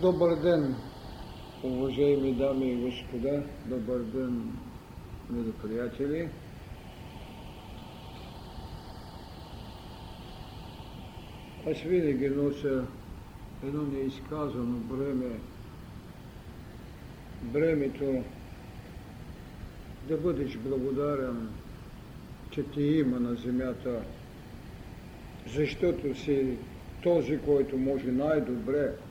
Добър ден, уважаеми дами и господа, добър ден, мили приятели. Аз винаги нося едно неизказано бреме, бремето да бъдеш благодарен, че ти има на земята, защото си този, който може най-добре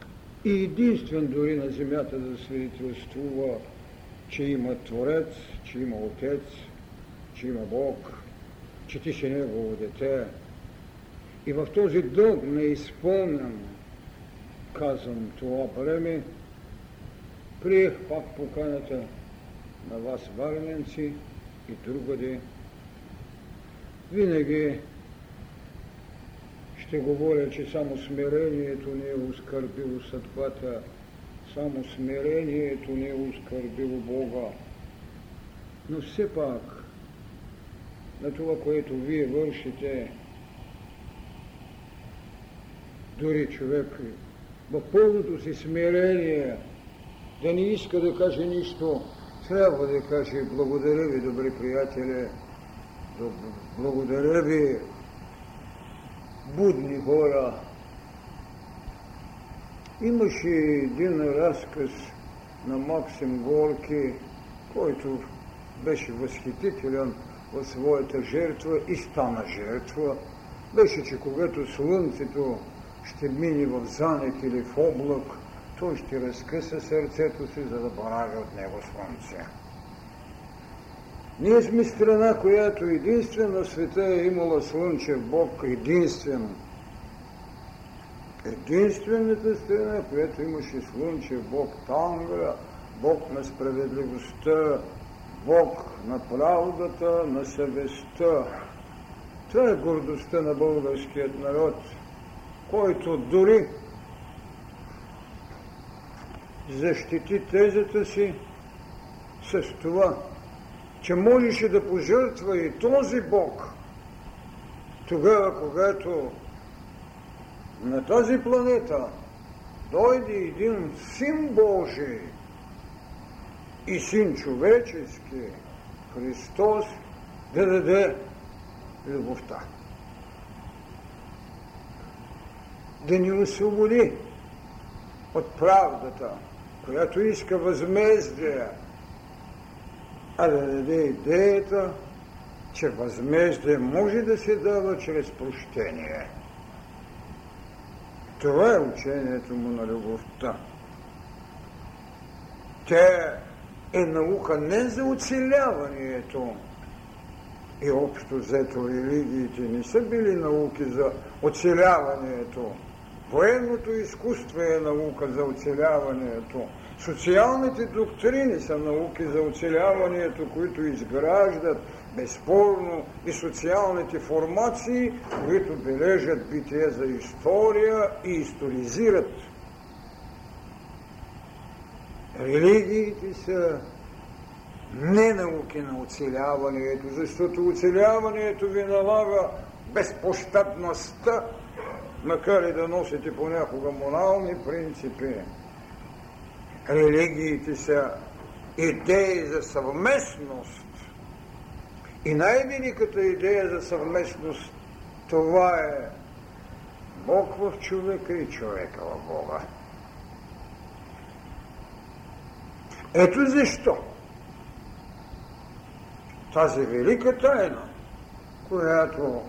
и единствен дори на земята да свидетелствува, че има Творец, че има Отец, че има Бог, че ти си Негово дете. И в този дълг не изпълням, казвам това време, приех пак поканата на вас, варненци и другаде. Винаги ще говоря, че само смирението не е оскърбило съдбата, само смирението не е оскърбило Бога. Но все пак, на това, което вие вършите, дори човек в пълното си смирение, да не иска да каже нищо, трябва да каже благодаря ви, добри приятели, благодаря ви, будни хора. Имаше един разказ на Максим Горки, който беше възхитителен в своята жертва и стана жертва. Беше, че когато слънцето ще мине в занек или в облак, той ще разкъса сърцето си, за да борави от него слънце. Ние сме страна, която единствено света е имала слънчев Бог, единствено. Единствената страна, която имаше слънчев Бог Тангра, Бог на справедливостта, Бог на правдата, на съвестта. Това е гордостта на българският народ, който дори защити тезата си с това, че можеше да пожертва и този Бог, тогава, когато на тази планета дойде един син Божий и син човечески, Христос, да даде любовта. Да ни освободи от правдата, която иска възмездие, а да даде идеята, че възмездие може да се дава чрез прощение. Това е учението му на любовта. Тя е наука не за оцеляването. И общо взето религиите не са били науки за оцеляването. Военното изкуство е наука за оцеляването. Социалните доктрини са науки за оцеляването, които изграждат безспорно и социалните формации, които бележат битие за история и историзират. Религиите са не науки на оцеляването, защото оцеляването ви налага безпощадността, макар и да носите понякога морални принципи религиите са идеи за съвместност. И най-великата идея за съвместност това е Бог в човека и човека в Бога. Ето защо тази велика тайна, която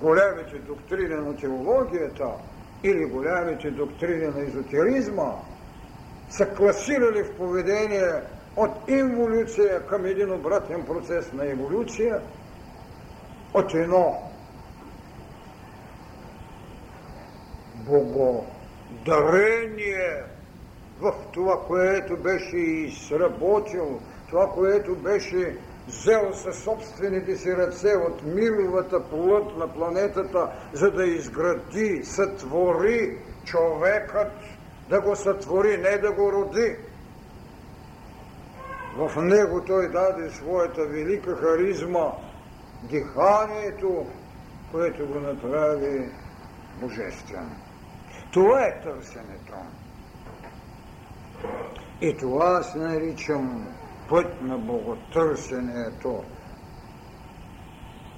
голямите доктрини на теологията или голямите доктрини на езотеризма са класирали в поведение от инволюция към един обратен процес на еволюция, от едно богодарение в това, което беше изработил, това, което беше взел със собствените си ръце от миловата плът на планетата, за да изгради, сътвори човекът – да го сътвори, не да го роди. В него той даде своята велика харизма, диханието, което го направи божествено. Това е търсенето. И това аз наричам път на боготърсенето.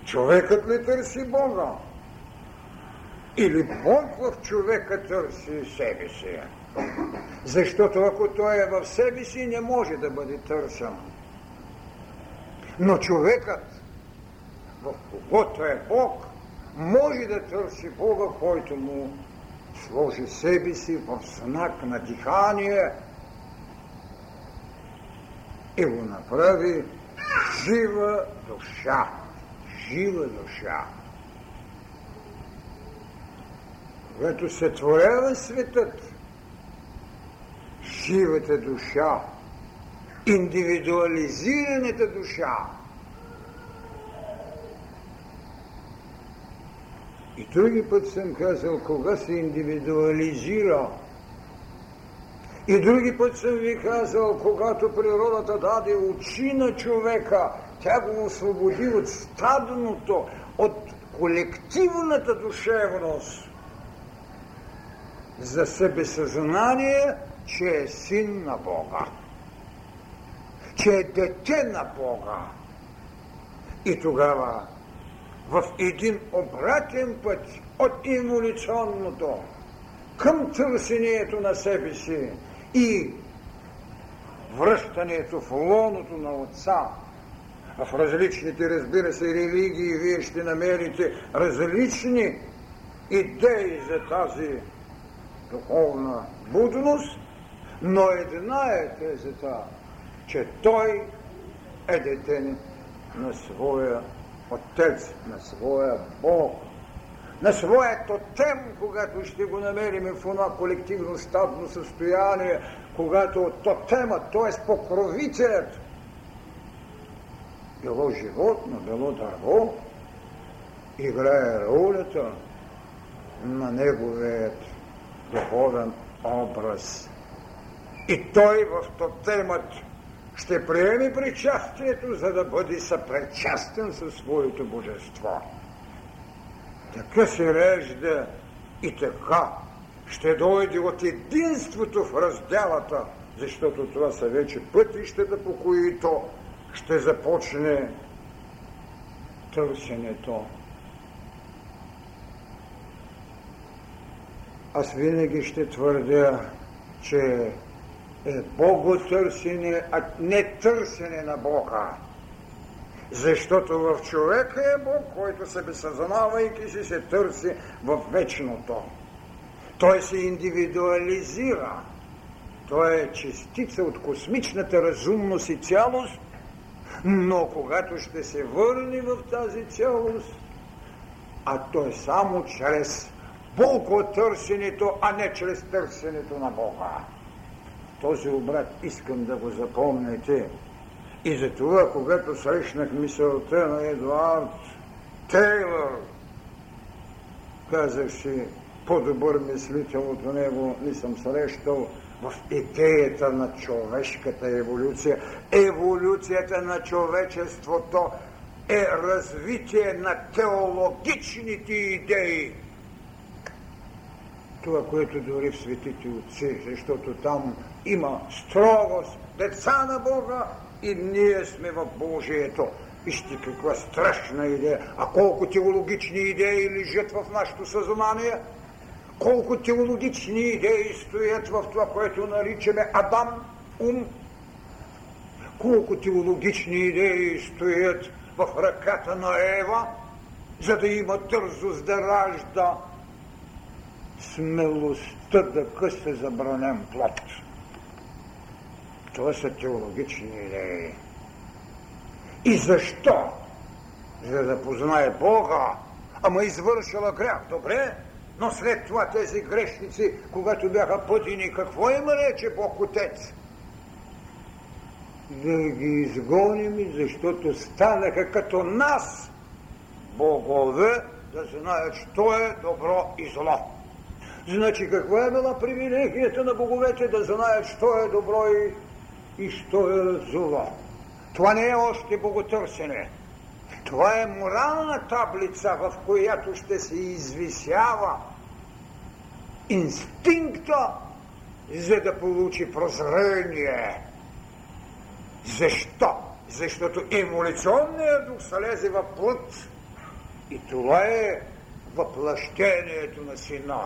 Човекът ли търси Бога? Или Бог в човека търси себе си? Защото ако той е в себе си, не може да бъде търсен. Но човекът, в когото е Бог, може да търси Бога, който му сложи себе си в знак на дихание и го направи жива душа. Жива душа. Когато се творява светът, живата душа, индивидуализираната душа, И други път съм казал, кога се индивидуализира. И други път съм ви казал, когато природата даде очи на човека, тя го освободи от стадното, от колективната душевност за себесъзнание, че е син на Бога, че е дете на Бога. И тогава в един обратен път от инволюционното към търсението на себе си и връщането в лоното на Отца. В различните, разбира се, религии вие ще намерите различни идеи за тази духовна будност, но една е тезата, че той е дете на своя Отец, на своя Бог, на своя тотем, когато ще го намерим в това колективно стадно състояние, когато тотемът, т.е. покровителят, било животно, било дърво, играе ролята на неговият духовен образ. И той в тотемът ще приеме причастието, за да бъде съпричастен със своето божество. Така се режда и така ще дойде от единството в разделата, защото това са вече пътищата, по които ще започне търсенето. Аз винаги ще твърдя, че е боготърсене, а не търсене на Бога. Защото в човека е Бог, който се безсъзнавайки си се търси в вечното. Той се индивидуализира. Той е частица от космичната разумност и цялост, но когато ще се върне в тази цялост, а то е само чрез Боготърсенето, а не чрез търсенето на Бога. Този обрат искам да го запомните. И затова, когато срещнах мисълта на Едуард Тейлър, казах си, по-добър мислител от него не съм срещал в идеята на човешката еволюция. Еволюцията на човечеството е развитие на теологичните идеи. Това, което дори в светите отци, защото там има строгост, деца на Бога и ние сме в Божието. Вижте каква страшна идея. А колко теологични идеи лежат в нашето съзнание, колко теологични идеи стоят в това, което наричаме Адам, ум, колко теологични идеи стоят в ръката на Ева, за да има дързост да ражда смелостта да къса забранен плод. Това са теологични идеи. И защо? За да познае Бога, ама извършила грях. Добре, но след това тези грешници, когато бяха пътини, какво им рече Бог Отец? Да ги изгоним, защото станаха като нас, богове, да знаят, що е добро и зло. Значи, каква е била привилегията на боговете да знаят, що е добро и и що е зло. Това не е още боготърсене. Това е морална таблица, в която ще се извисява инстинкта за да получи прозрение. Защо? Защото еволюционният дух се лезе в плът. И това е въплъщението на сина.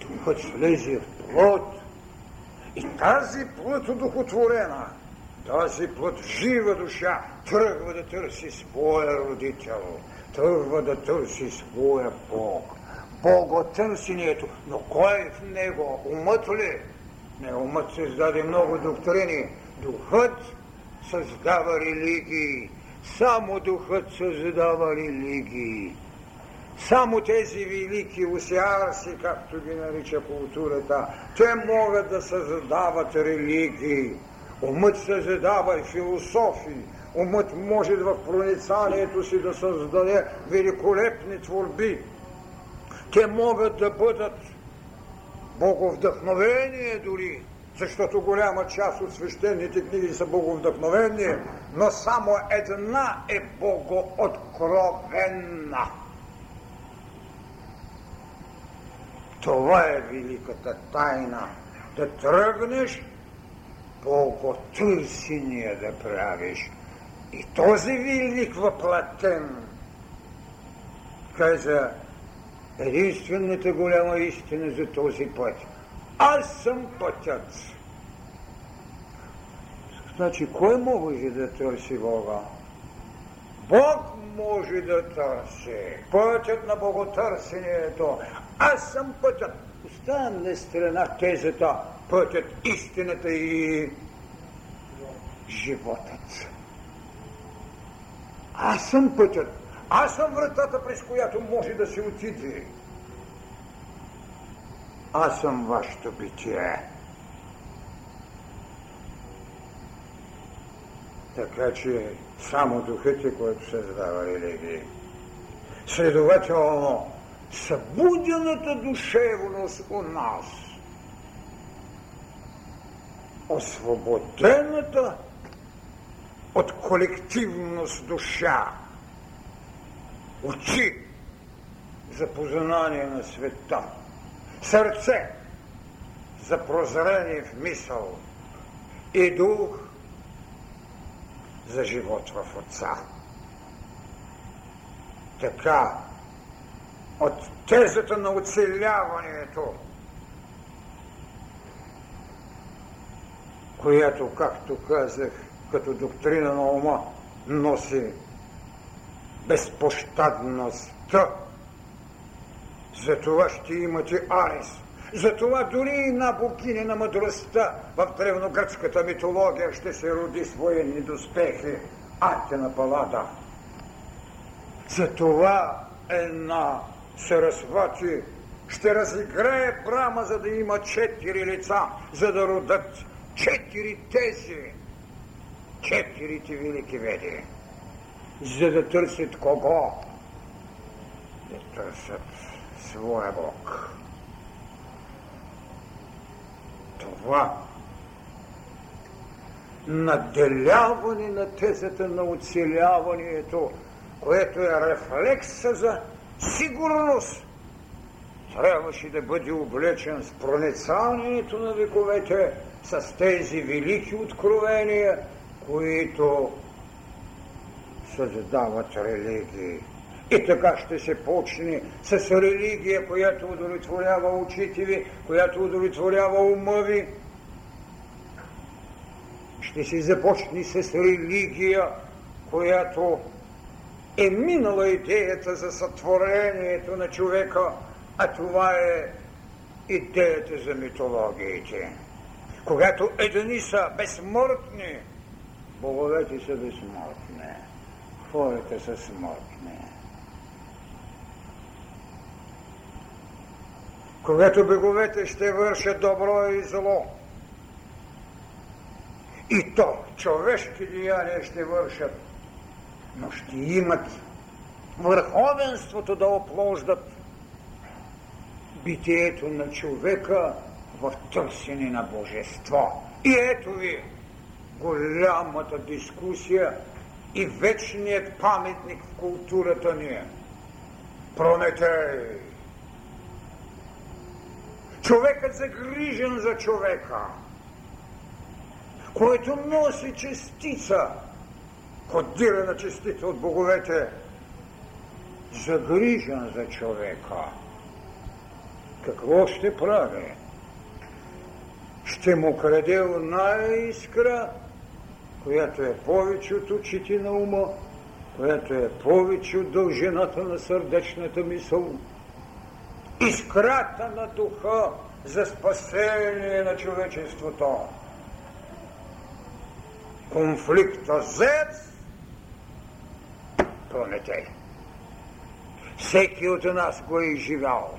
Духът слезе в плът. И тази плът удохотворена, тази плът жива душа тръгва да търси своя родител, тръгва да търси своя Бог. Боготърсението, но кой е в него? Умът ли? Не, умът създаде много доктрини. Духът създава религии. Само духът създава религии. Само тези велики усярси, както ги нарича културата, те могат да създават религии. Умът създава и философии. Умът може в проницанието си да създаде великолепни творби. Те могат да бъдат боговдъхновение дори, защото голяма част от свещените книги са боговдъхновение, но само една е богооткровенна. Това е великата тайна. Да тръгнеш боготърсение да правиш. И този велик въплатен каза единствената голяма истина за този път. Аз съм пътят. Значи, кой може да търси Бога? Бог може да търси. Пътят на боготърсението. Аз съм пътят. Оставям на страна тезата, пътят, истината и животът. Аз съм пътят. Аз съм вратата, през която може да се отиде. Аз съм вашето битие. Така че само духът е, който създава религии. Следователно, събудената душевност у нас, освободената от колективност душа, очи за познание на света, сърце за прозрение в мисъл. И дух за живот в Отца. Така, от тезата на оцеляването, която, както казах, като доктрина на ума, носи безпощадността. За това ще имате Арис. Затова дори и на богиня на мъдростта в древногръцката митология ще се роди с военни доспехи Атена Палада. Затова една се разхвати, ще разиграе брама, за да има четири лица, за да родат четири тези, четирите велики веди за да търсят кого? Да търсят своя Бог. Това наделяване на тезата на оцеляването, което е рефлекса за сигурност, трябваше да бъде облечен с проницанието на вековете, с тези велики откровения, които създават религии. И така ще се почне с религия, която удовлетворява очите ви, която удовлетворява ума ви. Ще се започне с религия, която е минала идеята за сътворението на човека, а това е идеята за митологиите. Когато едни са безсмъртни, боговете са безсмъртни хората са смъртни. Когато беговете ще вършат добро и зло, и то човешки деяния ще вършат, но ще имат върховенството да оплождат битието на човека в търсене на божество. И ето ви голямата дискусия и вечният паметник в културата ни е. Прометей. човекът загрижен за човека, който носи частица, кодирана частица от боговете, загрижен за човека. Какво ще прави? Ще му краде една искра, която е повече от очите на ума, която е повече от дължината на сърдечната мисъл, искрата на духа за спасение на човечеството. Конфликта Зец Прометей. Всеки от нас го е изживял.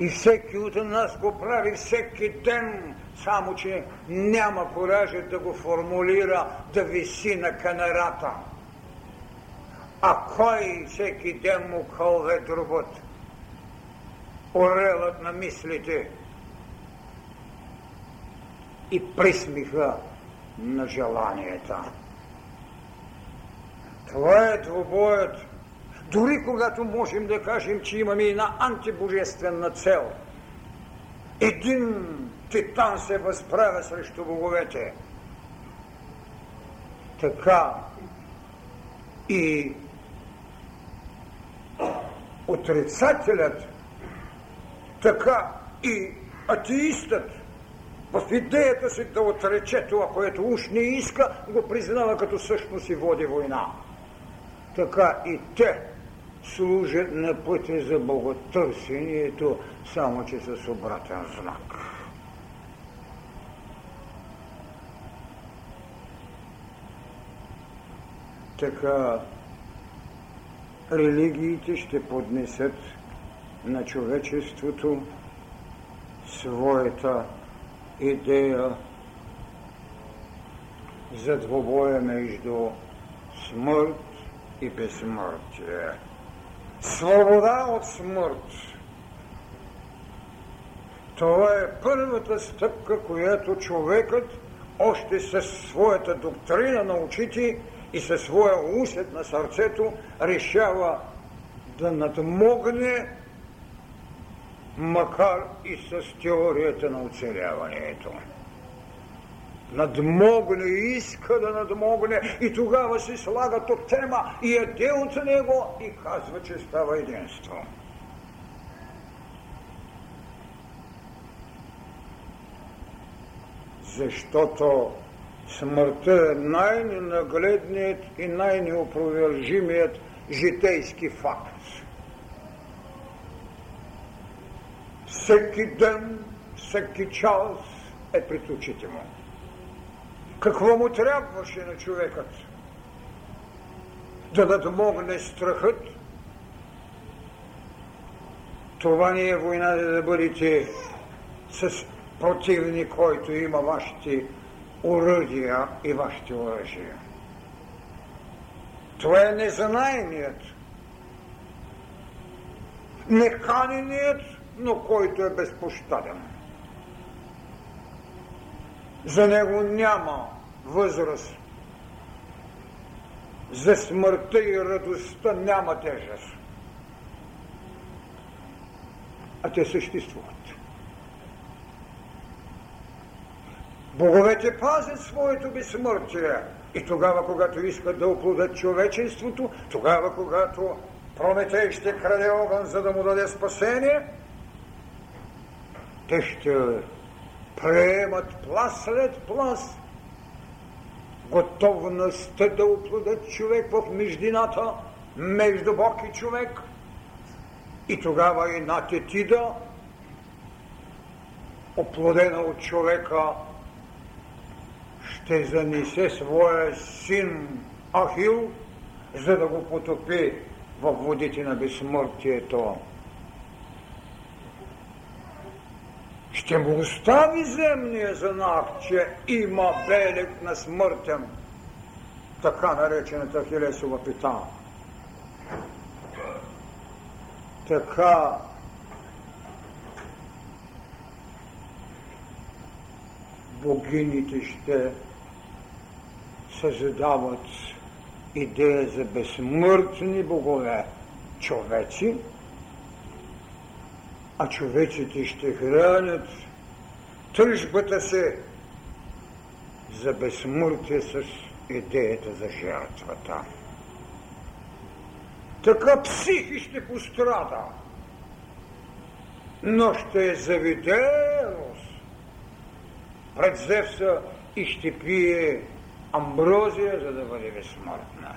И всеки от нас го прави всеки ден, само че няма коража да го формулира, да виси на канарата. А кой всеки ден му кълве другот? Орелът на мислите и присмиха на желанията. Това е двобоят. Дори когато можем да кажем, че имаме една антибожествена цел. Един титан се възправя срещу боговете. Така и отрицателят, така и атеистът в идеята си да отрече това, което уж не иска, го признава като същност и води война. Така и те служат на пътя за боготърсението, само че с обратен знак. Така религиите ще поднесат на човечеството своята идея за двобоя между смърт и безсмъртие. Свобода от смърт. Това е първата стъпка, която човекът още със своята доктрина на очите и със своя усет на сърцето решава да надмогне макар и с теорията на оцеляването. Надмогне, иска да надмогне и тогава се слага от тема и е от него и казва, че става единство. Защото смъртта е най-ненагледният и най-неопровержимият житейски факт. Всеки ден, всеки час е пред очите му. Какво му трябваше на човекът? Да надмогне страхът. Това не е война да бъдете с противник, който има вашите оръдия и вашите оръжия. Това е незанайният, неканеният, но който е безпощаден. За него няма възраст. За смъртта и радостта няма тежест. А те съществуват. Боговете пазят своето безсмъртие. И тогава, когато искат да оплодят човечеството, тогава, когато Прометей ще краде огън, за да му даде спасение – те ще приемат плас след плас готовността да оплодят човек в междината между Бог и човек. И тогава и Натетида, оплодена от човека, ще занесе своя син Ахил, за да го потопи във водите на безсмъртието. Ще му остави земния знак, че има белег на смъртен, така наречената Хилесова пита. Така. Богините ще създават идея за безсмъртни богове, човеци, а човеците ще хранят тъжбата се за безсмъртие с идеята за жертвата. Така психи ще пострада, но ще е завиденост пред Зевса и ще пие амброзия, за да бъде безсмъртна.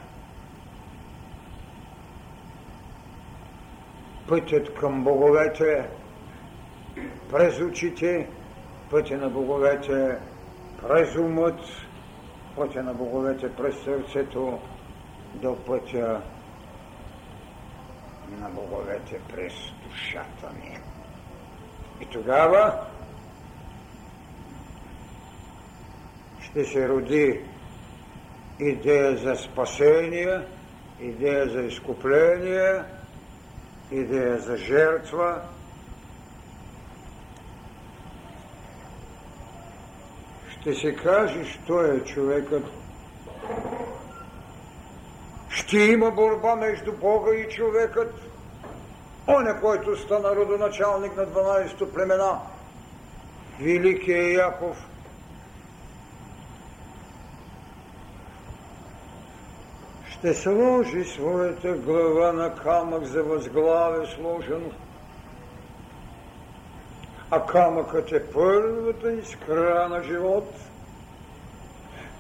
Пътят към боговете през очите, пътя на боговете през умът, пътя на боговете през сърцето, до пътя на боговете през душата ми. И тогава ще се роди идея за спасение, идея за изкупление, идея за жертва. Ще се каже, що е човекът. Ще има борба между Бога и човекът. Оня, който стана родоначалник на 12-то племена, Великия Яков – ще сложи своята глава на камък за възглаве сложен, а камъкът е първата искра на живот.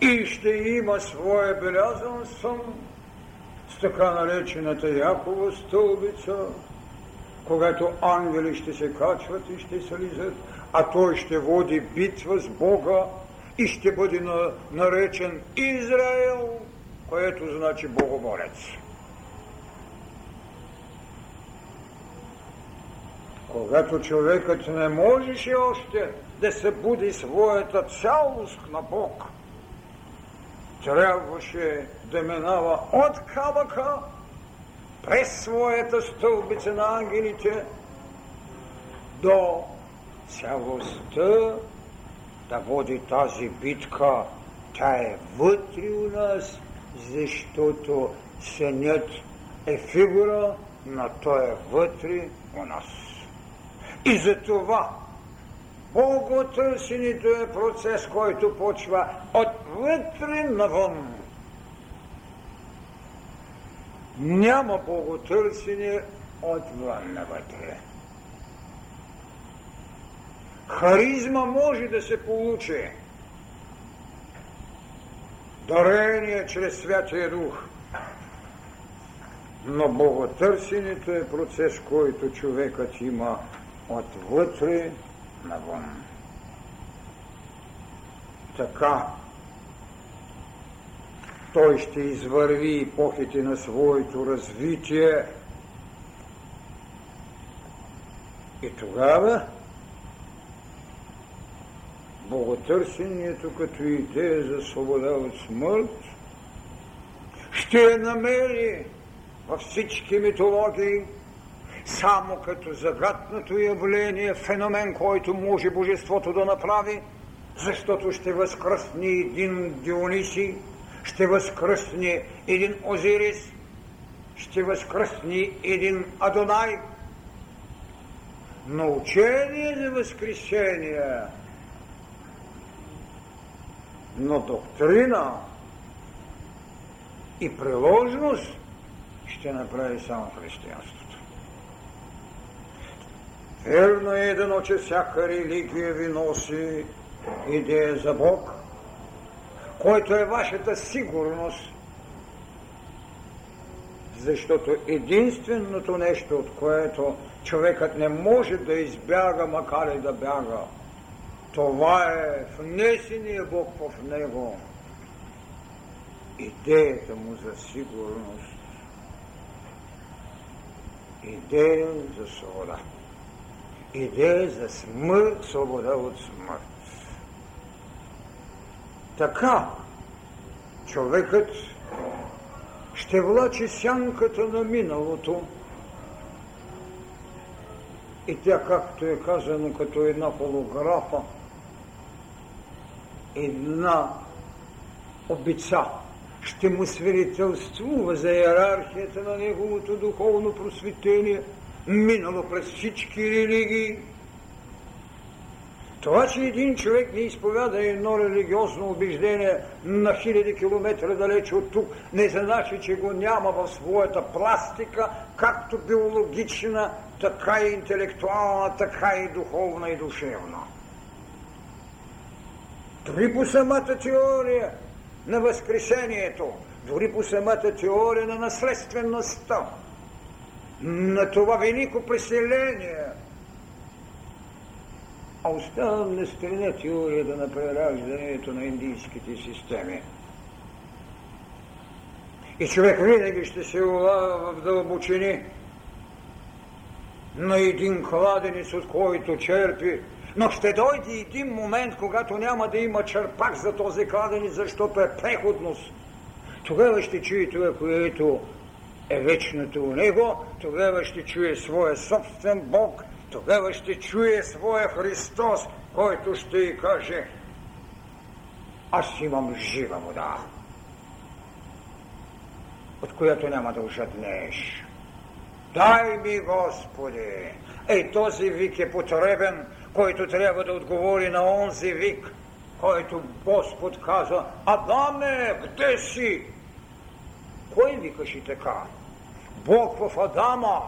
И ще има своя белязан сън с така наречената Якова стълбица, когато ангели ще се качват и ще слизат, а той ще води битва с Бога и ще бъде наречен Израел – което значи богомолец. Когато човекът не можеше още да се буди своята цялост на Бог, трябваше да минава от камъка през своята стълбица на ангелите до цялостта да води тази битка. Тя е вътре у нас защото сънят е фигура на той е вътре у нас. И за това Боготърсенето е процес, който почва отвътре навън. Няма боготърсене отвън навътре. Харизма може да се получи, дарение чрез Святия Дух. Но боготърсенето е процес, който човекът има отвътре навън. Така той ще извърви епохите на своето развитие и тогава боготърсението като идея за свобода от смърт ще я намери във всички митологии само като загаднато явление, феномен, който може божеството да направи, защото ще възкръсне един Диониси, ще възкръсне един Озирис, ще възкръсне един Адонай. Но учение за възкресение – но доктрина и приложност ще направи само християнството. Верно е едно, че всяка религия ви носи идея за Бог, който е вашата сигурност, защото единственото нещо, от което човекът не може да избяга, макар и да бяга, това е внесения Бог в него. Идеята му за сигурност. Идея за свобода. Идея за смърт, свобода от смърт. Така човекът ще влачи сянката на миналото, и тя, както е казано, като една холографа, една обица ще му свидетелствува за иерархията на неговото духовно просветение, минало през всички религии. Това, че един човек не изповяда едно религиозно убеждение на хиляди километра далече от тук, не значи, че го няма в своята пластика, както биологична, така и интелектуална, така и духовна и душевна. Дори по самата теория на Възкресението, дори по самата теория на наследствеността, на това велико преселение. А оставам на страна теорията на прераждането на индийските системи. И човек винаги ще се улава в дълбочини на един кладенец, от който черпи но ще дойде един момент, когато няма да има черпак за този кладенец, защото е преходност. Тогава ще чуе това, което е вечното у него, тогава ще чуе своя собствен Бог, тогава ще чуе своя Христос, който ще й каже аз имам жива вода, от която няма да ожаднеш. Дай ми, Господи! Ей, този вик е потребен, който трябва да отговори на онзи вик, който Господ каза, Адаме, къде си? Кой викаше така? Бог в Адама.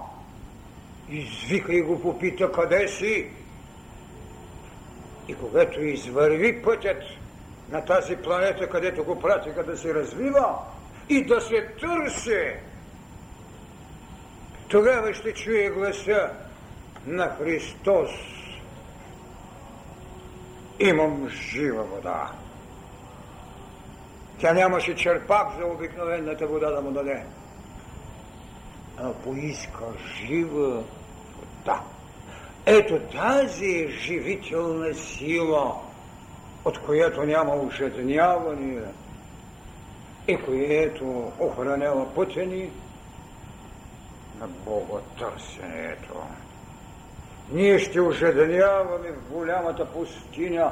Извика и го попита, къде си? И когато извърви пътят на тази планета, където го пратиха да се развива и да се търси, тогава ще чуе гласа на Христос. Имам жива вода. Тя нямаше черпак за обикновената вода да му даде. А поиска жива вода. Ето тази живителна сила, от която няма ушетняване и което охранява пътя ни на Бога търсенето. Ние ще ожеденяваме в голямата пустиня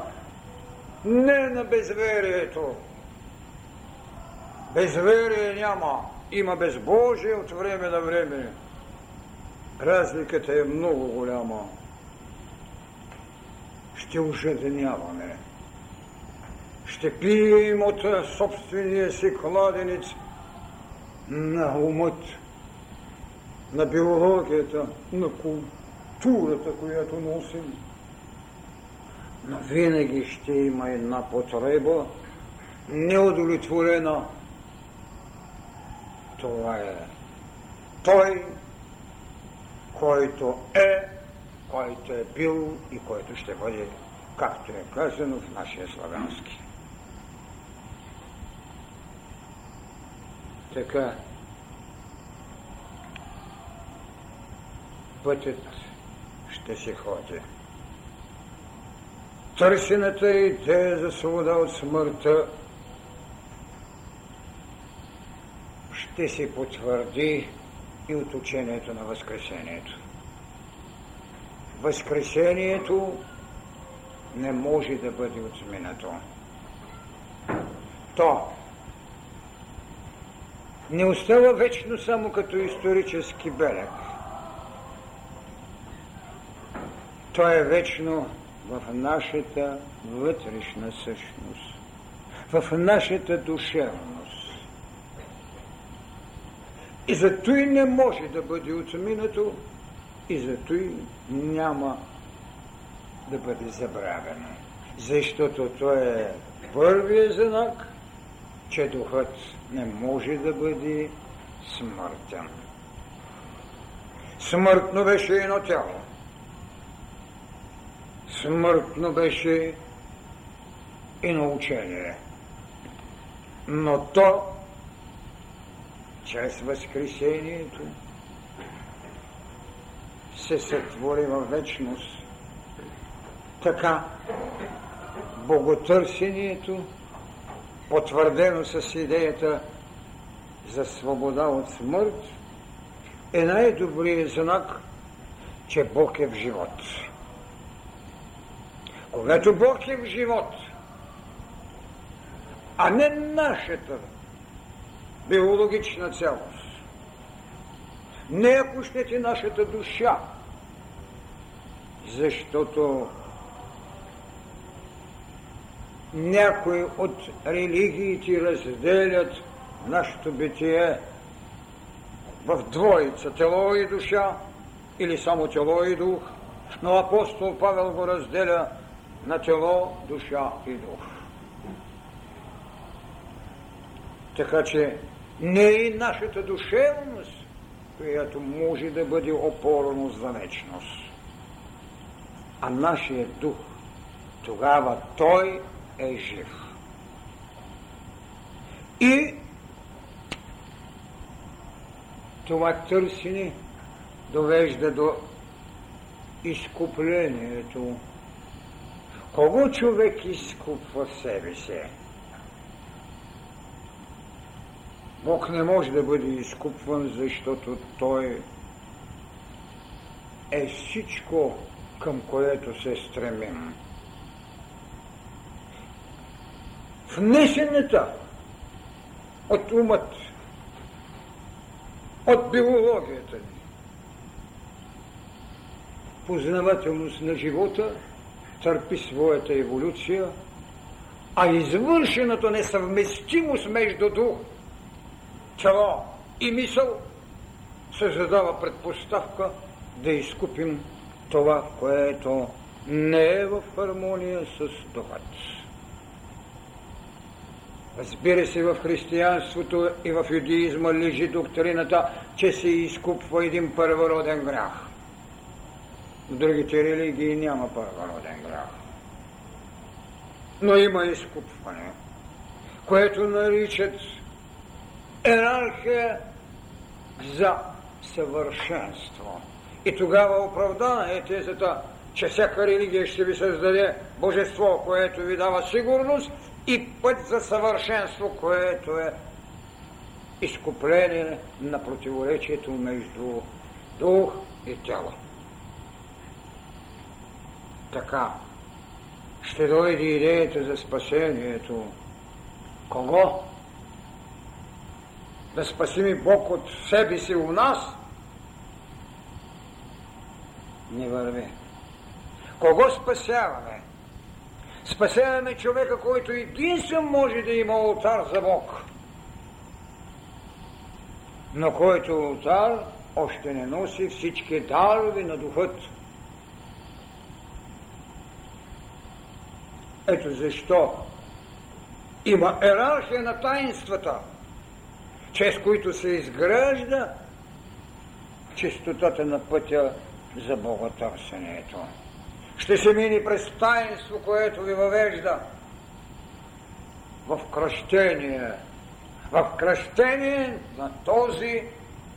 не на безверието. Безверие няма. Има безбожие от време на време. Разликата е много голяма. Ще ожеденяваме. Ще пием от собствения си кладенец на умът, на биологията, на културата културата, която носим. Но винаги ще има една потреба, неудовлетворена. Това е той, който е, който е бил и който ще бъде, както е казано в нашия славянски. Така, пътят ще се ходи. Търсената идея за свобода от смъртта ще се потвърди и от учението на Възкресението. Възкресението не може да бъде отминато. То не остава вечно само като исторически белег. То е вечно в нашата вътрешна същност, в нашата душевност. И зато и не може да бъде отминато, и зато и няма да бъде забравено. Защото то е първият знак, че духът не може да бъде смъртен. Смъртно беше едно тяло смъртно беше и научение. Но то, чрез Възкресението, се сътвори във вечност. Така, боготърсението, потвърдено с идеята за свобода от смърт, е най-добрият знак, че Бог е в живот. Когато Бог е в живот, а не нашата биологична цялост, не ако щете нашата душа, защото някои от религиите разделят нашето битие в двоица тело и душа или само тело и дух, но апостол Павел го разделя на тело, душа и дух. Така че не и нашата душевност, която може да бъде опорно за вечност, а нашия дух. Тогава той е жив. И това търсене довежда до изкуплението. Кого човек изкупва себе си? Бог не може да бъде изкупван, защото Той е всичко, към което се стремим. Внесената от умът, от биологията ни, познавателност на живота търпи своята еволюция, а извършената несъвместимост между дух тело и мисъл се задава предпоставка да изкупим това, което не е в хармония с духът. Разбира се, в християнството и в юдеизма лежи доктрината, че се изкупва един първороден грях. В другите религии няма първороден грях. Но има изкупване, което наричат Иерархия за съвършенство. И тогава оправдана е тезата, че всяка религия ще ви създаде божество, което ви дава сигурност и път за съвършенство, което е изкупление на противоречието между дух и тяло. Така ще дойде идеята за спасението. Кого? да спасим и Бог от себе си у нас, не върви. Кого спасяваме? Спасяваме човека, който единствен може да има алтар за Бог, но който алтар още не носи всички дарови на духът. Ето защо има ерархия на таинствата – чрез които се изгражда чистотата на пътя за боготърсенето. Ще се мини през таинство, което ви въвежда в кръщение, в кръщение на този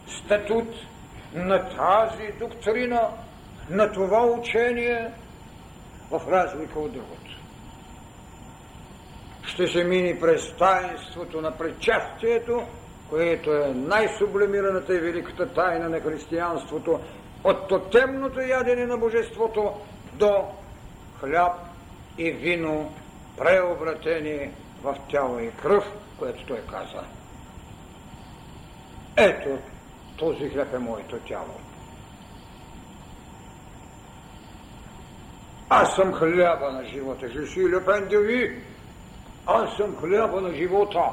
статут, на тази доктрина, на това учение, в разлика от другото. Ще се мини през таинството на причастието, което е най-сублимираната и великата тайна на християнството, от тотемното ядене на Божеството до хляб и вино, преобратени в тяло и кръв, което той каза. Ето, този хляб е моето тяло. Аз съм хляба на живота. Je suis le pain de. Аз съм хляба на живота.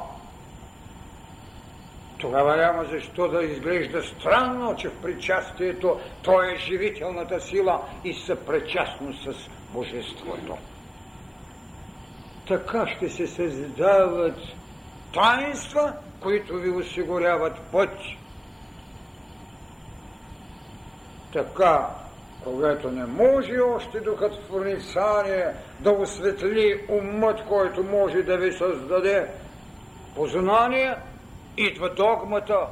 Тогава няма защо да изглежда странно, че в причастието той е живителната сила и съпричастно с Божеството. Така ще се създават таинства, които ви осигуряват път. Така, когато не може още духът в проницание да осветли умът, който може да ви създаде познание – идва догмата.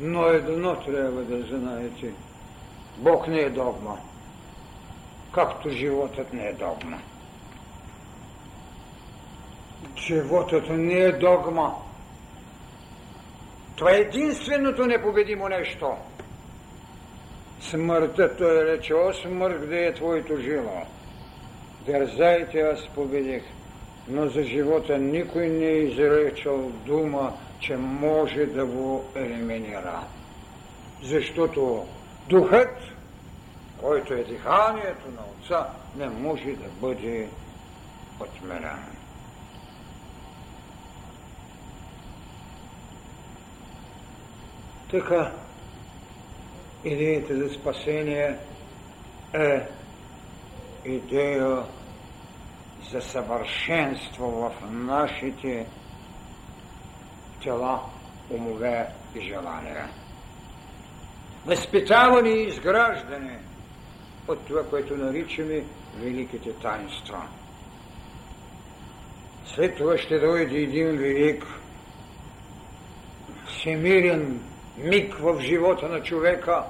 Но едно трябва да знаете. Бог не е догма. Както животът не е догма. Животът не е догма. Това е единственото непобедимо нещо. Смъртта, той рече, о смърт, къде е твоето жило? Дързайте, аз победих но за живота никой не е изречал дума че може да го елиминира. Защото духът, който е диханието на Отца, не може да бъде отменен. Така, идеята за спасение е идея за съвършенство в нашите тела, умове и желания. Възпитаване и изграждане от това, което наричаме великите таинства. След това ще дойде един велик, всемирен миг в живота на човека,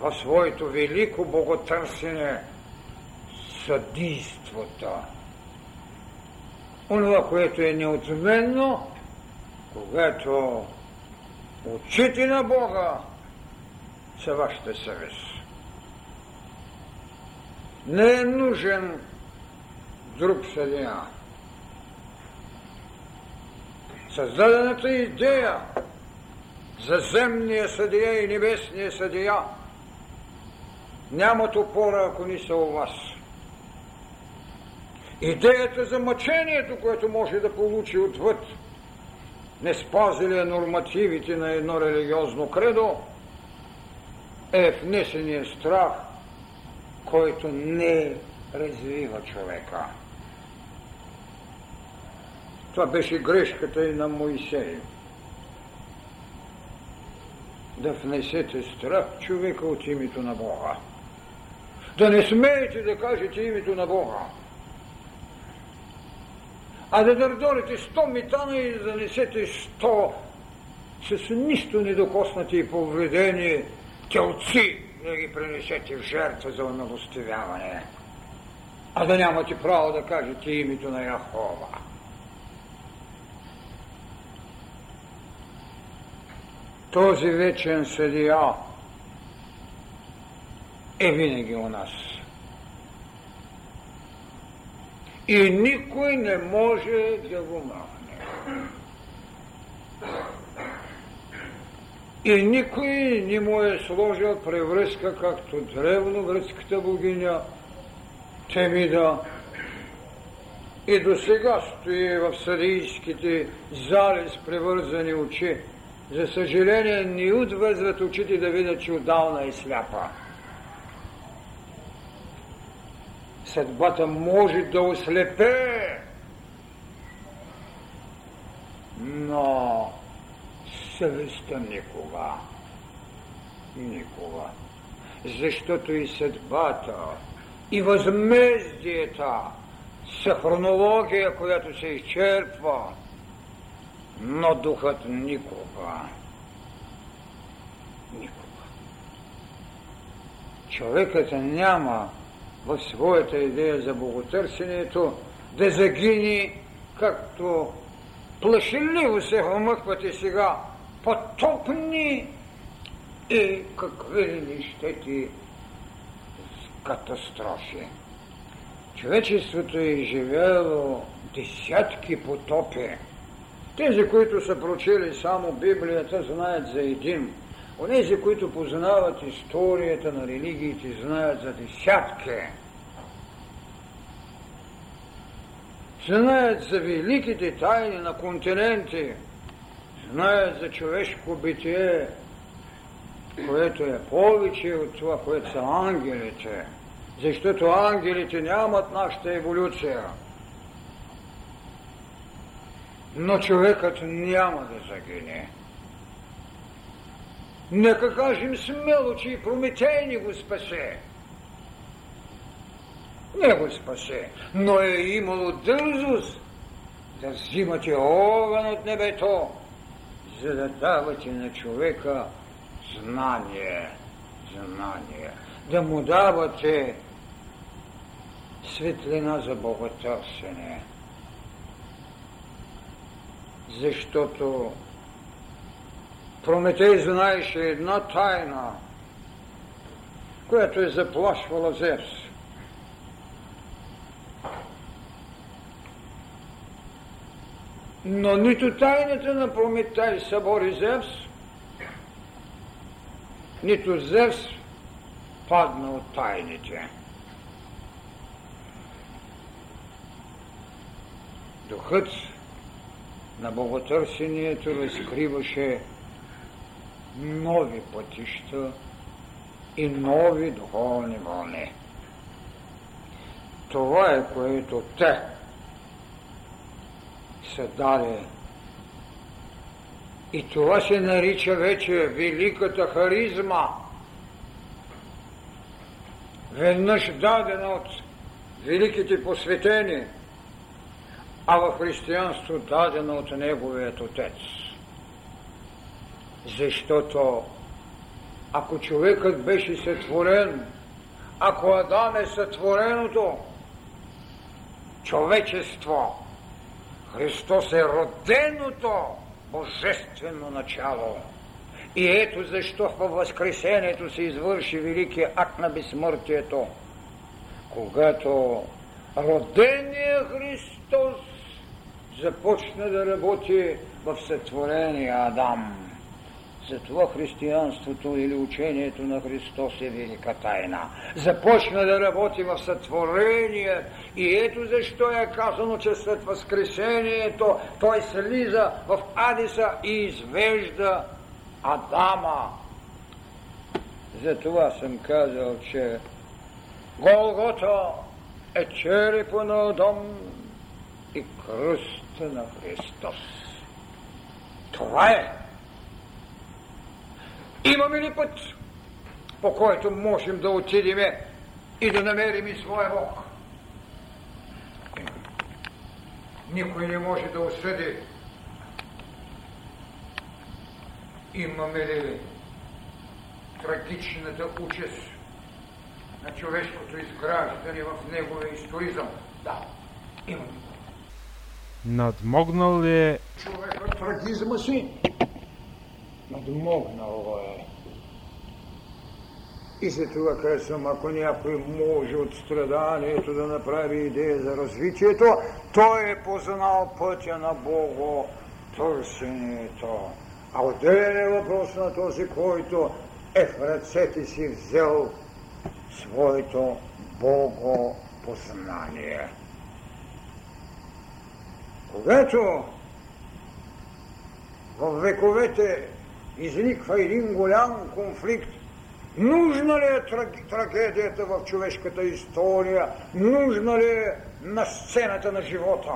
в своето велико боготърсене, съдийството. Онова, което е неотменно, когато очите на Бога са вашата съвест. Не е нужен друг съдия. Създадената идея за земния съдия и небесния съдия нямат опора, ако ни са у вас. Идеята за мъчението, което може да получи отвъд, не спазили нормативите на едно религиозно кредо, е внесения страх, който не развива човека. Това беше грешката и на Моисей. Да внесете страх човека от името на Бога. Да не смеете да кажете името на Бога а да дърдорите сто митана и да занесете сто с нищо недокоснати и повредени телци да ги пренесете в жертва за умилостивяване. А да нямате право да кажете името на Яхова. Този вечен съдия е винаги у нас. И никой не може да го махне. И никой не му е сложил превръзка, както древно гръцката богиня Темида. И до сега стои в съдийските зали с превързани очи. За съжаление, ни отвързват очите да видят, че отдавна е сляпа. съдбата може да ослепе, но съвестта никога. Никога. Защото и съдбата, и възмездиета са която се изчерпва, но духът никога. Никога. Човекът няма в своята идея за боготърсенето, да загине, както плашеливо се вмъквате сега, потопни и какви ли щети катастрофи. Човечеството е живело десятки потопи. Тези, които са прочели само Библията, знаят за един – Онези, които познават историята на религиите, знаят за десятки. Знаят за великите тайни на континенти, знаят за човешко битие, което е повече от това, което са ангелите. Защото ангелите нямат нашата еволюция. Но човекът няма да загине. Нека кажем смело, че и Прометей не го спасе. Не го спасе, но е имало дързост да взимате огън от небето, за да давате на човека знание, знание, да му давате светлина за боготърсене. Защото Прометей знаеше една тайна, която е заплашвала Зевс. Но нито тайната на Прометай събори Зевс, нито Зевс падна от тайните. Духът на боготърсението разкриваше нови пътища и нови духовни вълни. Това е което те са дали. И това се нарича вече великата харизма. Веднъж дадена от великите посветени, а в християнство дадена от неговият отец. Защото ако човекът беше сътворен, ако Адам е сътвореното човечество, Христос е роденото божествено начало. И ето защо във Възкресението се извърши великият акт на безсмъртието, когато роденият Христос започна да работи в сътворения Адам. Затова християнството или учението на Христос е велика тайна. Започна да работи в сътворение и ето защо е казано, че след Възкресението той слиза в Адиса и извежда Адама. Затова съм казал, че Голгота е черепа на Адам и кръста на Христос. Това е. Имаме ли път, по който можем да отидем и да намерим и своя Бог? Никой не може да осъди. Имаме ли трагичната участ на човешкото изграждане в неговия историзъм? Да, имаме. Надмогнал ли е човекът трагизма си? Надмогнал е. И за това казвам, ако някой може от страданието да направи идея за развитието, той е познал пътя на Бого търсенето. А отделен е въпрос на този, който е в ръцете си взел своето Бого познание. Когато в вековете изниква един голям конфликт, нужна ли е трагедията в човешката история, нужна ли е на сцената на живота.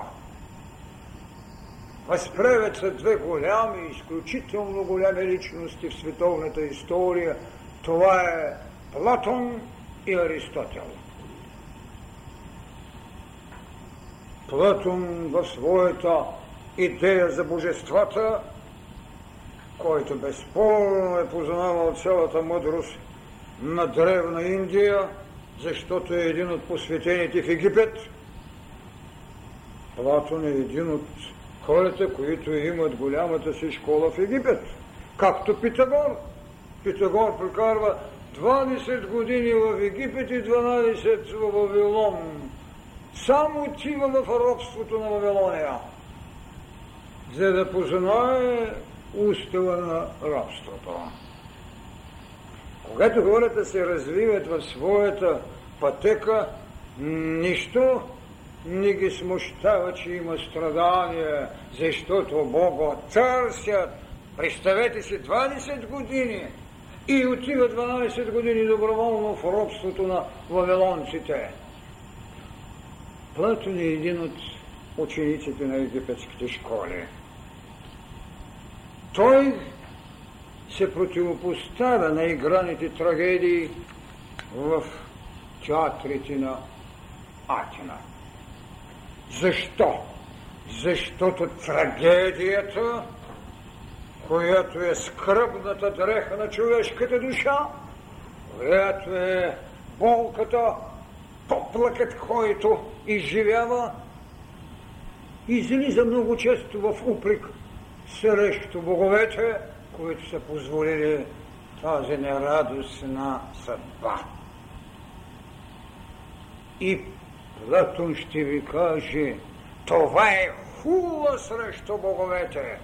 Възправят се две голями, изключително голями личности в световната история. Това е Платон и Аристотел. Платон в своята идея за божествата, който безспорно е познавал цялата мъдрост на древна Индия, защото е един от посветените в Египет. Платон е един от хората, които имат голямата си школа в Египет. Както Питагор. Питагор прекарва 20 години в Египет и 12 в Вавилон сам отива в робството на Вавилония, за да познае устава на рабството. Когато хората се развиват в своята пътека, нищо не ги смущава, че има страдание, защото Бога търсят. Представете си 20 години и отива 12 години доброволно в робството на вавилонците. Платон е един от учениците на египетските школи. Той се противопоставя на играните трагедии в театрите на Атина. Защо? Защото трагедията, която е скръбната дреха на човешката душа, която е болката, поплакът, който изживява, излиза много често в упрек срещу боговете, които са позволили тази нерадостна съдба. И Платон ще ви каже, това е хула срещу боговете.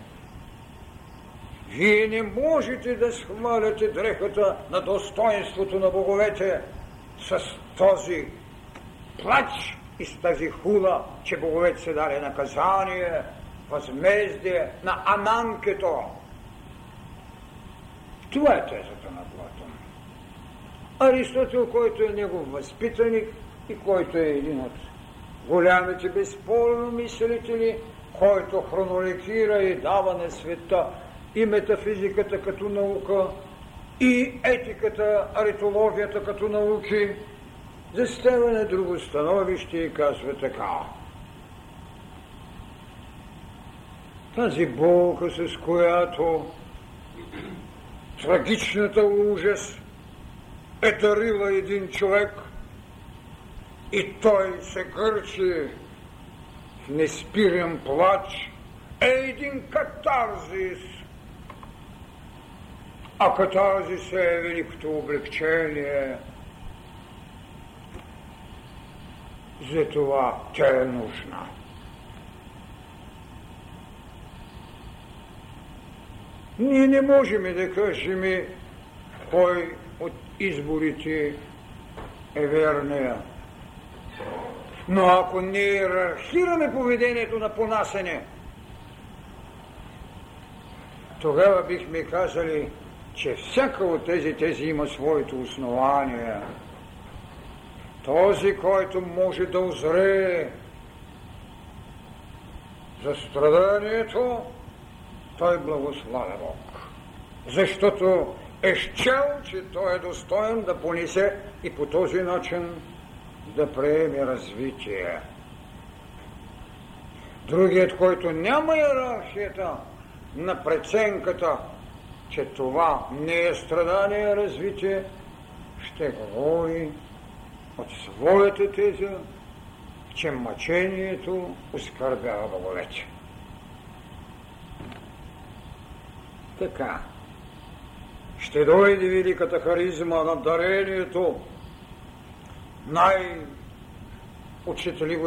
Вие не можете да схваляте дрехата на достоинството на боговете с този плач и с тази хула, че боговете се дали наказание, възмездие на Аманкето. Това е тезата на Платон. Аристотел, който е негов възпитаник и който е един от голямите безспорно мислители, който хроноликира и дава на света и метафизиката като наука, и етиката, аритологията като науки, застава на друго становище и казва така. Тази болка, с която трагичната ужас е дарила един човек и той се гърчи в неспирен плач, е един катарзис. А катарзис е великото облегчение. Затова тя е нужна. Ние не можем да кажем кой от изборите е верния. Но ако не иерархираме поведението на понасене, тогава бихме казали, че всяка от тези тези има своето основание. Този, който може да озре за страданието, той благославя Бог. Защото е щел, че той е достоен да понесе и по този начин да приеме развитие. Другият, който няма иерархията на преценката, че това не е страдание, развитие, ще говори от своята теза, че мъчението оскърбява боговете. Така. Ще дойде великата харизма на дарението, най-учителиво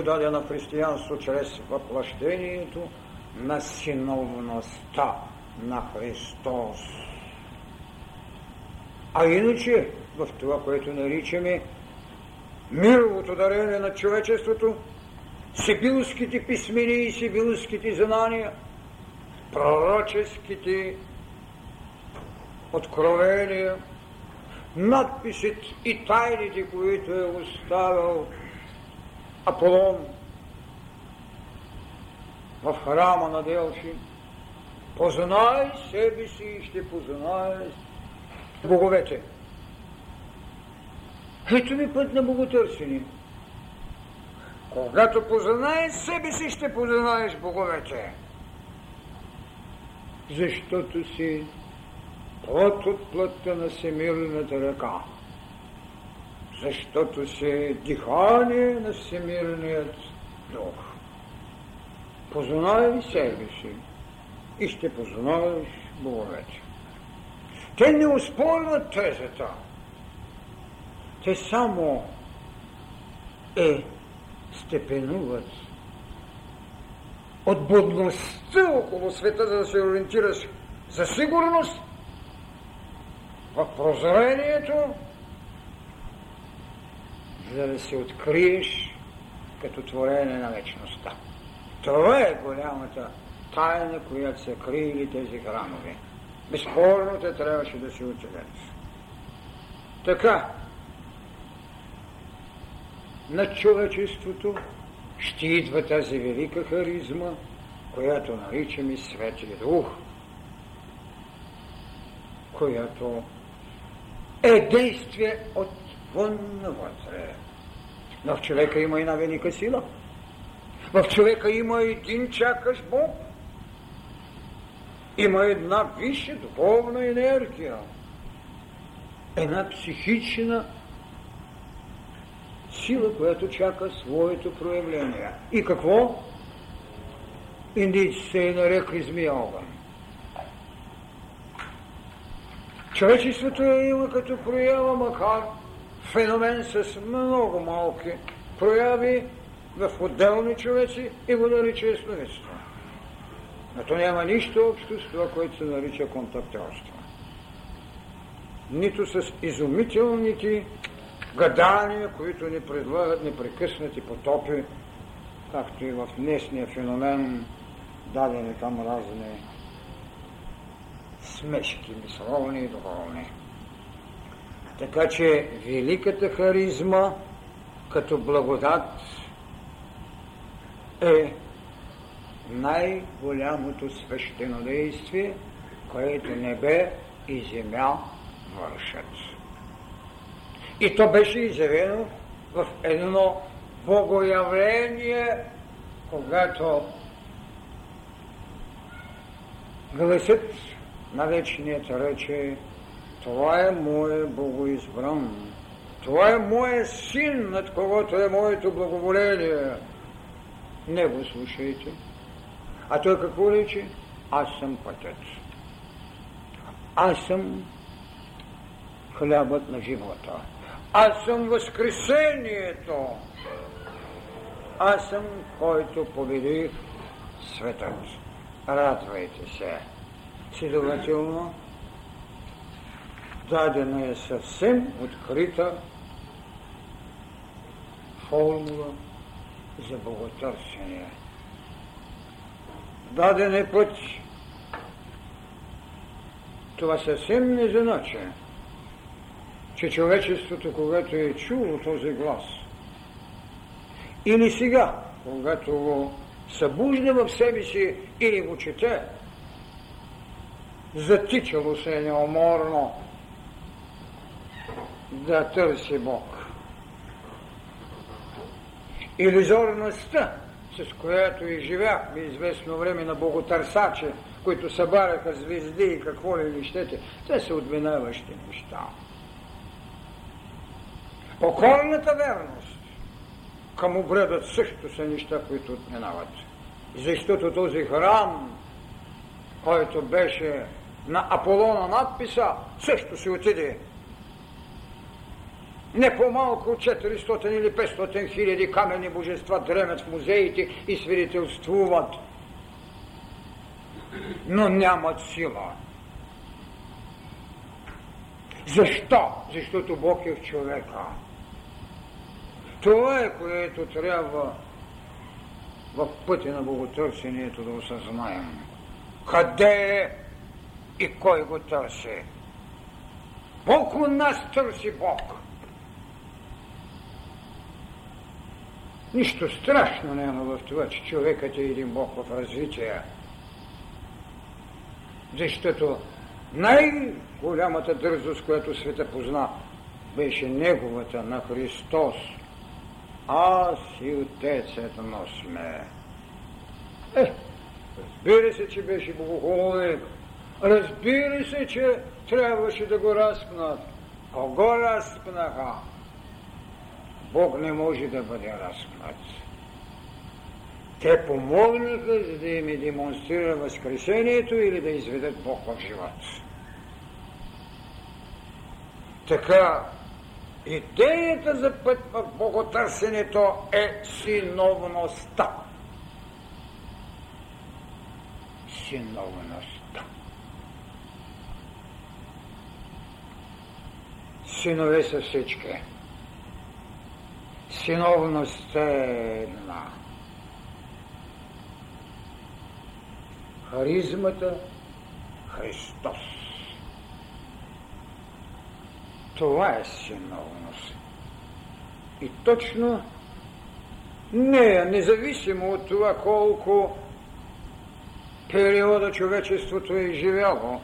дадена християнство чрез въплъщението на синовността на Христос. А иначе, в това, което наричаме мировото дарение на човечеството, сибилските писмени и сибилските знания, пророческите откровения, надписът и тайните, които е оставил Аполон в храма на Делфи. Познай себе си и ще познаеш боговете. Ето ми път на боготърсене. Когато познаеш себе си, ще познаеш боговете. Защото си плът от плътта на всемирната ръка, защото се дихание на всемирният дух. Познай себе си и ще познаеш боговете. Те не успорват тезата. Те само е степенуват от будността около света, за да се ориентираш за сигурност в прозрението, за да се откриеш като творение на вечността. Това е голямата тайна, която са крили тези храмове. Безспорно те трябваше да се оцелят. Така, на човечеството ще идва тази велика харизма, която наричаме Светия Дух, която е действие отвън навътре. Но в човека има една велика сила. В човека има един чакаш Бог. Има една висша духовна енергия. Една психична сила, която чака своето проявление. И какво? Индийци се е нарекли змия огън. Човечеството е има като проява, макар феномен с много малки прояви, в отделни човеци и го нарича ясновидство. Но то няма нищо общо с това, което се нарича контактерство. Нито с изумителните гадания, които ни предлагат непрекъснати потопи, както и в днешния феномен, дадени там разни смешки, мисловни и доволни. Така че великата харизма като благодат е най-голямото свещено действие, което небе и земя вършат. И то беше изявено в едно богоявление, когато гласът на вечният рече това е мое богоизбран, това е моят син, над когото е моето благоволение. Не го слушайте. А той какво рече? Аз съм пътят. Аз съм хлябът на живота. Аз съм възкресението. Аз съм, който победих светът. Радвайте се. Следователно, дадена е съвсем открита формула за боготърсение. Даден е път. Това съвсем не значи, че човечеството, когато е чуло този глас, или сега, когато го събужда в себе си или го чете, затичало се е неуморно да търси Бог. Иллюзорността, с която и живяхме известно време на боготърсачи, които събараха звезди и какво ли ли щете, те са отминаващи неща. Покорната верност към обредът също са неща, които отминават. Защото този храм, който беше на Аполона надписа, също се отиде не по-малко от 400 или 500 хиляди каменни божества дремят в музеите и свидетелствуват, но нямат сила. Защо? Защото Бог е в човека. Това е, което трябва в пътя на боготърсението да осъзнаем. Къде е и кой го търси? Бог у нас търси Бог. Нищо страшно няма в това, че човекът е един Бог в развитие. Защото най-голямата дързост, която света позна, беше неговата на Христос. Аз и Отецът но сме. Е, разбира се, че беше богохулник. Разбира се, че трябваше да го разпнат. Кого разпнаха? Бог не може да бъде разпнат. Те помогнаха, за да им демонстрира възкресението или да изведат Бог в живот. Така, идеята за път в боготърсенето е синовността. Синовността. Синове са всички синовността е една. Харизмата Христос. Това е синовност. И точно нея, независимо от това колко периода човечеството е живяло,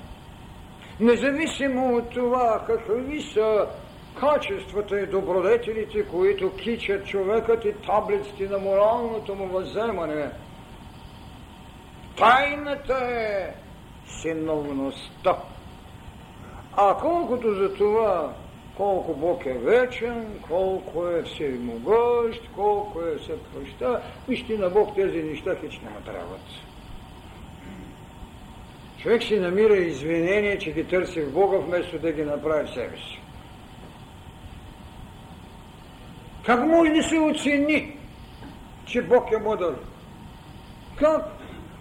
независимо от това какви са качествата и добродетелите, които кичат човекът и таблиците на моралното му въземане. Тайната е синовността. А колкото за това, колко Бог е вечен, колко е всемогъщ, колко е се проща, вижте на Бог тези неща хич няма трябват. Човек си намира извинение, че ги търси в Бога, вместо да ги направи в себе си. Как може да се оцени, че Бог е мъдър. Как?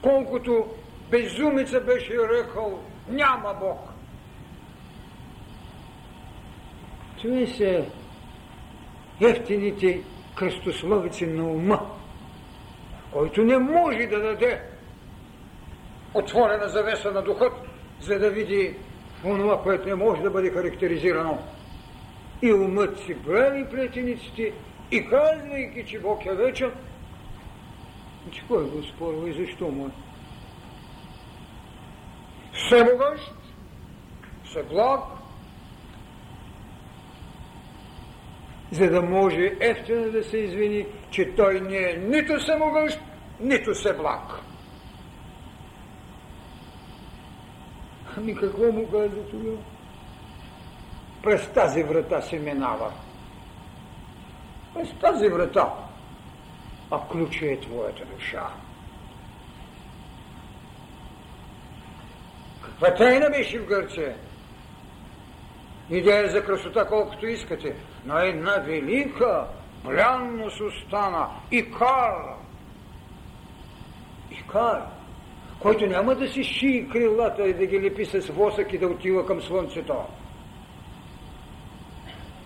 Колкото безумица беше рекал, няма Бог. Това са ефтините кръстословици на ума, който не може да даде отворена завеса на духът, за да види онова, което не може да бъде характеризирано. И умът си прави плетениците и казвайки, че Бог е вечен, че кой го спорва и защо му е? Всемогъщ, благ, за да може ефтино да се извини, че той не е нито всемогъщ, нито благ. Ами какво му каза тогава? През тази врата се минава. През тази врата. А ключа е твоята душа. Каква тайна беше в Гърция? Идея за красота колкото искате, но една велика блянност остана. Икар. Икар който няма да си шии крилата и да ги лепи с восък и да отива към слънцето.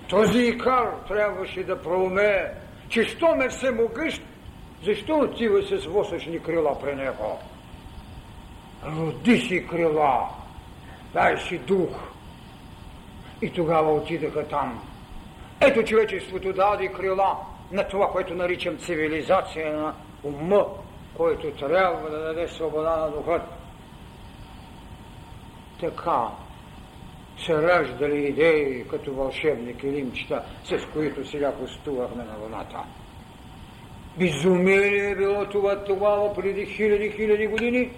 Този икар трябваше да проумее, че що ме всемогъщ, защо отива с восъчни крила при него? Роди си крила, дай си дух. И тогава отидаха там. Ето човечеството даде крила на това, което наричам цивилизация на ума, който трябва да даде свобода на духът. Така се раждали идеи като вълшебни килимчета, с които сега пустувахме на луната. Безумие е било това тогава преди хиляди, хиляди години.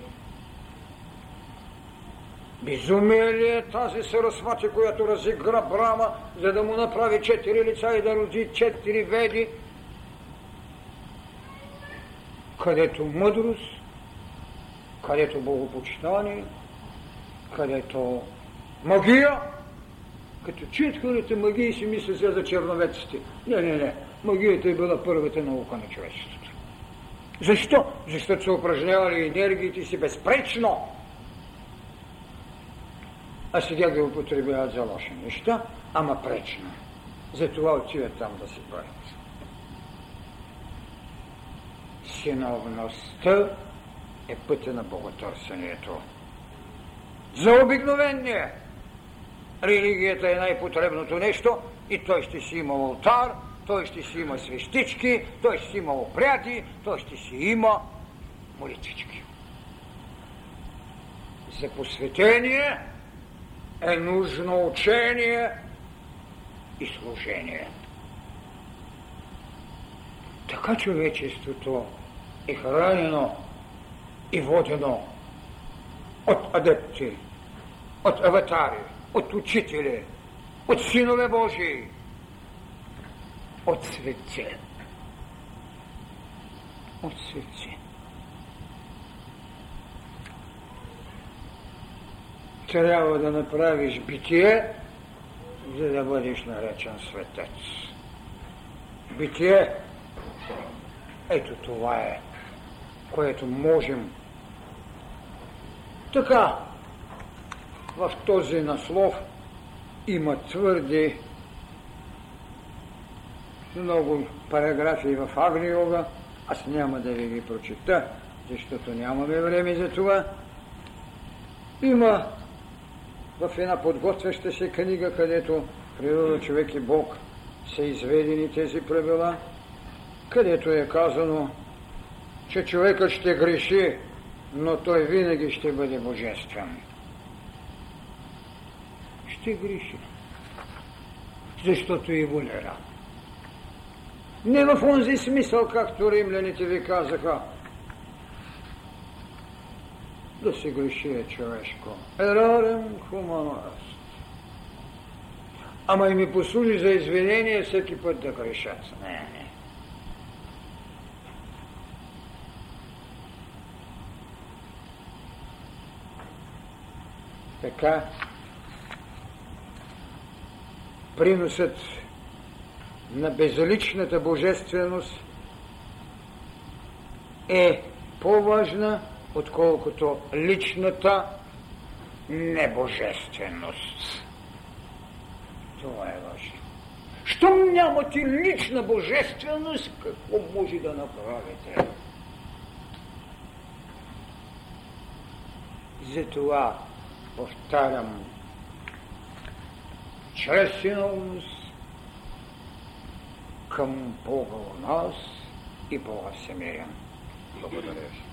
Безумие ли е тази сарасвати, която разигра Брама, за да му направи четири лица и да роди четири веди, където мъдрост, където богопочитание, където магия, като чуят хората магия си мислят за черновеците. Не, не, не. Магията е била първата наука на човечеството. Защо? Защото са упражнявали енергиите си безпречно. А сега ги употребяват за лоши неща, ама пречно. Затова отиват там да си правят. Синовността е пътя на боготърсението. За обикновение религията е най-потребното нещо и той ще си има алтар, той ще си има свещички, той ще си има опряди, той ще си има молитвички. За посветение е нужно учение и служение. Така човечеството е хранено и водено от адепти, от аватари, от учители, от синове Божии, от светци. От светци. Трябва да направиш битие, за да бъдеш наречен светец. Битие ето това е, което можем. Така, в този наслов има твърди много параграфи в Агниога. Аз няма да ви ги прочита, защото нямаме време за това. Има в една подготвяща се книга, където природа, човек и Бог са изведени тези правила – където е казано, че човекът ще греши, но той винаги ще бъде божествен. Ще греши. Защото еволюира. Не в онзи смисъл, както римляните ви казаха, да се греши е човешко. Ерарем хуманост. Ама и ми послужи за извинение всеки път да грешат. Не, не. Така, приносът на безличната божественост е по-важна, отколкото личната небожественост. Това е важно. Щом нямате лична божественост, какво може да направите? Затова повтарям, чрез синовност към Бога у нас и Бога в Благодаря ви.